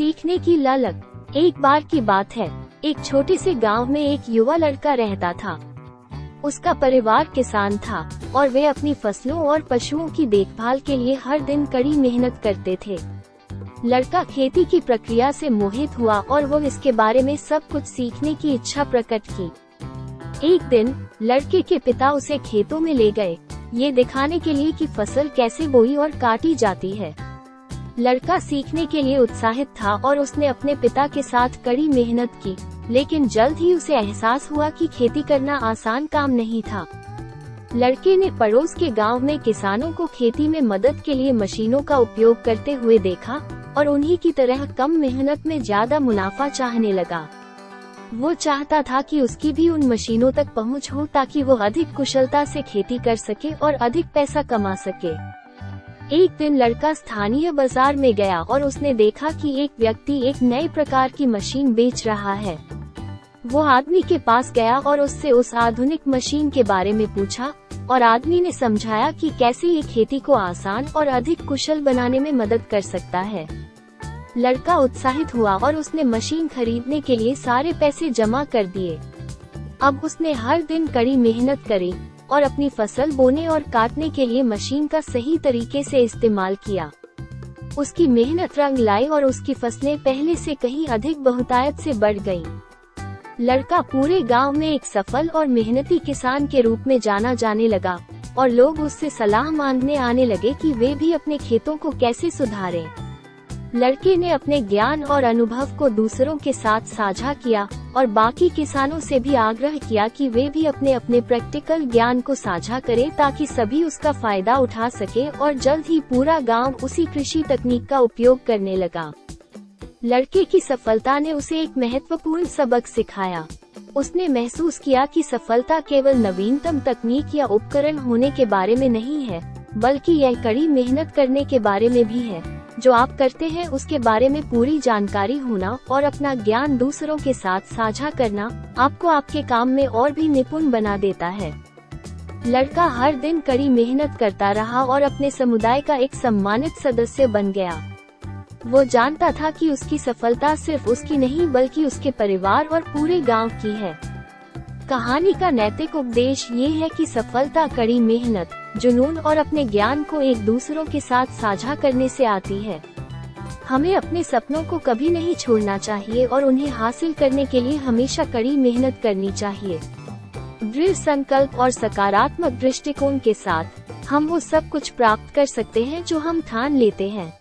सीखने की ललक, एक बार की बात है। एक छोटे से गाँव में एक युवा लड़का रहता था। उसका परिवार किसान था, और वे अपनी फ़सलों और पशुओं की देखभाल के लिए हर दिन कड़ी मेहनत करते थे। लड़का खेती की प्रक्रिया से मोहित हुआ और वो इसके बारे में सब कुछ सीखने की इच्छा प्रकट की। एक दिन, लड़के के पिता उसे खेतों में ले गए। ये दिखाने के लिए कि फ़सल कैसे बोई और काटी जाती है। लड़का सीखने के लिए उत्साहित था और उसने अपने पिता के साथ कड़ी मेहनत की, लेकिन जल्द ही उसे एहसास हुआ कि खेती करना आसान काम नहीं था। लड़के ने पड़ोस के गाँव में किसानों को खेती में मदद के लिए मशीनों का उपयोग करते हुए देखा, और उन्हीं की तरह कम मेहनत में ज़्यादा मुनाफा चाहने लगा। वो चाहता था कि उसकी भी उन मशीनों तक पहुँच हो ताकि वो अधिक कुशलता से खेती कर सके और अधिक पैसा कमा सके। एक दिन लड़का स्थानीय बाज़ार में गया और उसने देखा कि एक व्यक्ति एक नए प्रकार की मशीन बेच रहा है। वो आदमी के पास गया और उससे उस आधुनिक मशीन के बारे में पूछा, और आदमी ने समझाया कि कैसे ये खेती को आसान और अधिक कुशल बनाने में मदद कर सकता है। लड़का उत्साहित हुआ और उसने मशीन खरीदने के लिए सारे पैसे जमा कर दिए। अब उसने हर दिन कड़ी मेहनत करी और अपनी फ़सल बोने और काटने के लिए मशीन का सही तरीके से इस्तेमाल किया उसकी मेहनत रंग लाई और उसकी फ़सलें पहले से कहीं अधिक बहुतायत से बढ़ गईं। लड़का पूरे गाँव में एक सफल और मेहनती किसान के रूप में जाना जाने लगा और लोग उससे सलाह मांगने आने लगे कि वे भी अपने खेतों को कैसे सुधारें। लड़के ने अपने ज्ञान और अनुभव को दूसरों के साथ साझा किया और बाकी किसानों से भी आग्रह किया कि वे भी अपने अपने प्रैक्टिकल ज्ञान को साझा करें ताकि सभी उसका फ़ायदा उठा सके और जल्द ही पूरा गाँव उसी कृषि तकनीक का उपयोग करने लगा। लड़के की सफलता ने उसे एक महत्वपूर्ण सबक सिखाया। उसने महसूस किया कि सफलता केवल नवीनतम तकनीक या उपकरण होने के बारे में नहीं है, बल्कि यह कड़ी मेहनत करने के बारे में भी है। जो आप करते हैं उसके बारे में पूरी जानकारी होना और अपना ज्ञान दूसरों के साथ साझा करना आपको आपके काम में और भी निपुण बना देता है। लड़का हर दिन कड़ी मेहनत करता रहा और अपने समुदाय का एक सम्मानित सदस्य बन गया। वो जानता था कि उसकी सफलता सिर्फ़ उसकी नहीं, बल्कि उसके परिवार और पूरे गाँव की है। कहानी का नैतिक उपदेश ये है कि सफलता कड़ी मेहनत, जुनून और अपने ज्ञान को एक दूसरों के साथ साझा करने से आती है। हमें अपने सपनों को कभी नहीं छोड़ना चाहिए और उन्हें हासिल करने के लिए हमेशा कड़ी मेहनत करनी चाहिए। दृढ़ संकल्प और सकारात्मक दृष्टिकोण के साथ, हम वो सब कुछ प्राप्त कर सकते हैं जो हम ठान लेते हैं।